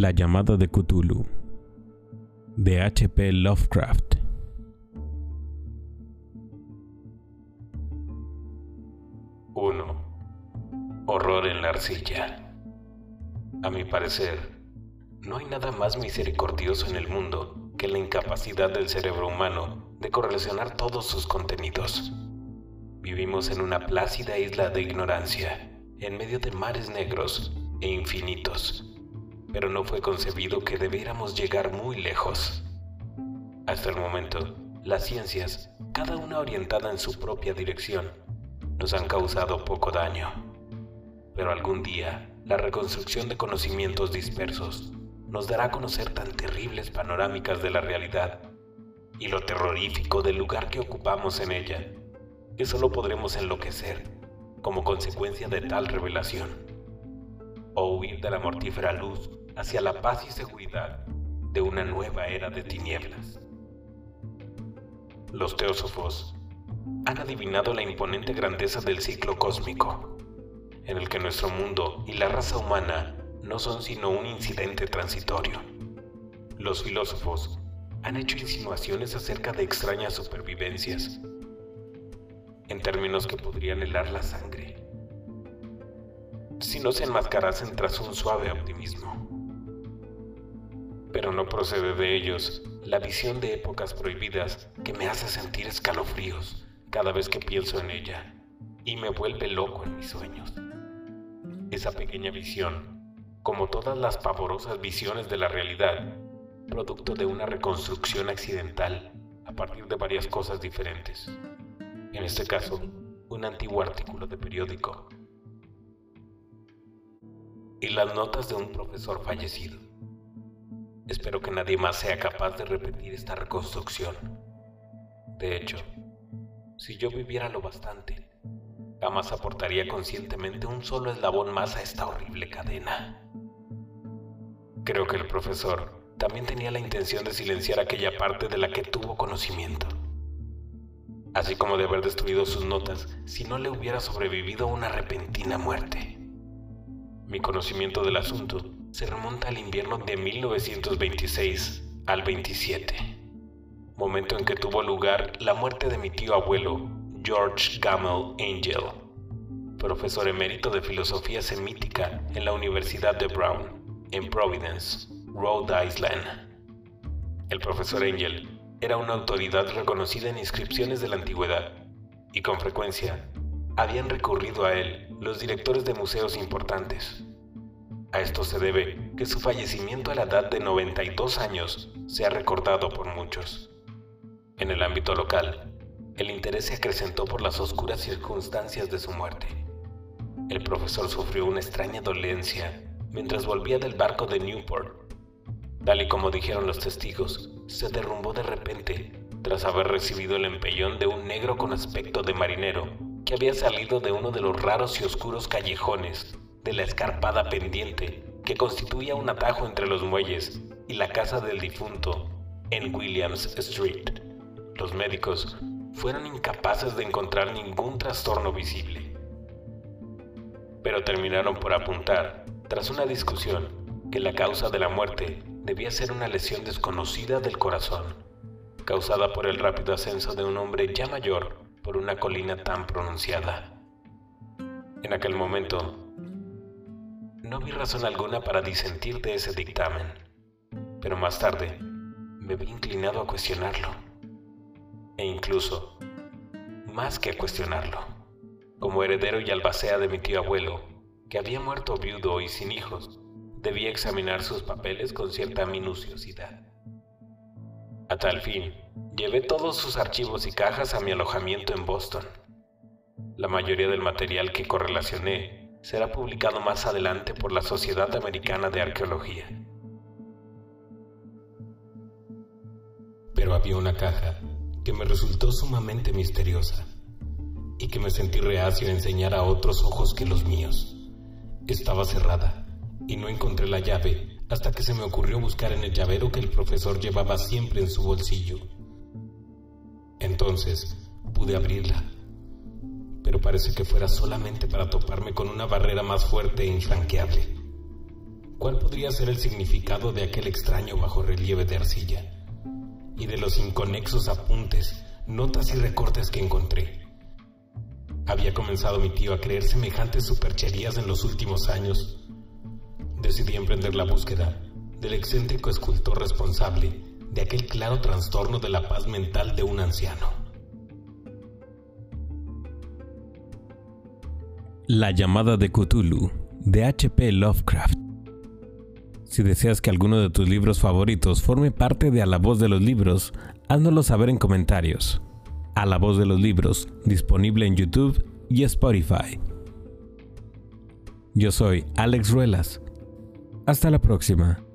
La llamada de Cthulhu de H.P. Lovecraft. Uno. Horror en la arcilla. A mi parecer, no hay nada más misericordioso en el mundo que la incapacidad del cerebro humano de correlacionar todos sus contenidos. Vivimos en una plácida isla de ignorancia, en medio de mares negros e infinitos, pero no fue concebido que debiéramos llegar muy lejos. Hasta el momento, las ciencias, cada una orientada en su propia dirección, nos han causado poco daño. Pero algún día, la reconstrucción de conocimientos dispersos nos dará a conocer tan terribles panorámicas de la realidad y lo terrorífico del lugar que ocupamos en ella, que solo podremos enloquecer como consecuencia de tal revelación, o huir de la mortífera luz hacia la paz y seguridad de una nueva era de tinieblas. Los teósofos han adivinado la imponente grandeza del ciclo cósmico, en el que nuestro mundo y la raza humana no son sino un incidente transitorio. Los filósofos han hecho insinuaciones acerca de extrañas supervivencias, en términos que podrían helar la sangre, si no se enmascarasen tras un suave optimismo. Pero no procede de ellos la visión de épocas prohibidas que me hace sentir escalofríos cada vez que pienso en ella y me vuelve loco en mis sueños. Esa pequeña visión, como todas las pavorosas visiones de la realidad, producto de una reconstrucción accidental a partir de varias cosas diferentes. En este caso, un antiguo artículo de periódico y las notas de un profesor fallecido. Espero que nadie más sea capaz de repetir esta reconstrucción. De hecho, si yo viviera lo bastante, jamás aportaría conscientemente un solo eslabón más a esta horrible cadena. Creo que el profesor también tenía la intención de silenciar aquella parte de la que tuvo conocimiento, así como de haber destruido sus notas si no le hubiera sobrevivido una repentina muerte. Mi conocimiento del asunto se remonta al invierno de 1926 al 27, momento en que tuvo lugar la muerte de mi tío abuelo, George Gamel Angel, profesor emérito de filosofía semítica en la Universidad de Brown, en Providence, Rhode Island. El profesor Angel era una autoridad reconocida en inscripciones de la antigüedad y con frecuencia habían recurrido a él los directores de museos importantes. A esto se debe que su fallecimiento a la edad de 92 años se ha recordado por muchos. En el ámbito local, el interés se acrecentó por las oscuras circunstancias de su muerte. El profesor sufrió una extraña dolencia mientras volvía del barco de Newport. Tal y como dijeron los testigos, se derrumbó de repente tras haber recibido el empellón de un negro con aspecto de marinero que había salido de uno de los raros y oscuros callejones de la escarpada pendiente que constituía un atajo entre los muelles y la casa del difunto en Williams Street. Los médicos fueron incapaces de encontrar ningún trastorno visible, pero terminaron por apuntar, tras una discusión, que la causa de la muerte debía ser una lesión desconocida del corazón, causada por el rápido ascenso de un hombre ya mayor por una colina tan pronunciada. En aquel momento, no vi razón alguna para disentir de ese dictamen, pero más tarde me vi inclinado a cuestionarlo, e incluso, más que a cuestionarlo, como heredero y albacea de mi tío abuelo, que había muerto viudo y sin hijos, debía examinar sus papeles con cierta minuciosidad. A tal fin, llevé todos sus archivos y cajas a mi alojamiento en Boston. La mayoría del material que correlacioné será publicado más adelante por la Sociedad Americana de Arqueología. Pero había una caja que me resultó sumamente misteriosa y que me sentí reacio a enseñar a otros ojos que los míos. Estaba cerrada y no encontré la llave hasta que se me ocurrió buscar en el llavero que el profesor llevaba siempre en su bolsillo. Entonces pude abrirla, pero parece que fuera solamente para toparme con una barrera más fuerte e infranqueable. ¿Cuál podría ser el significado de aquel extraño bajo relieve de arcilla? Y de los inconexos apuntes, notas y recortes que encontré. Había comenzado mi tío a creer semejantes supercherías en los últimos años. Decidí emprender la búsqueda del excéntrico escultor responsable de aquel claro trastorno de la paz mental de un anciano. La llamada de Cthulhu, de H.P. Lovecraft. Si deseas que alguno de tus libros favoritos forme parte de A la voz de los libros, háznoslo saber en comentarios. A la voz de los libros, disponible en YouTube y Spotify. Yo soy Alex Ruelas. Hasta la próxima.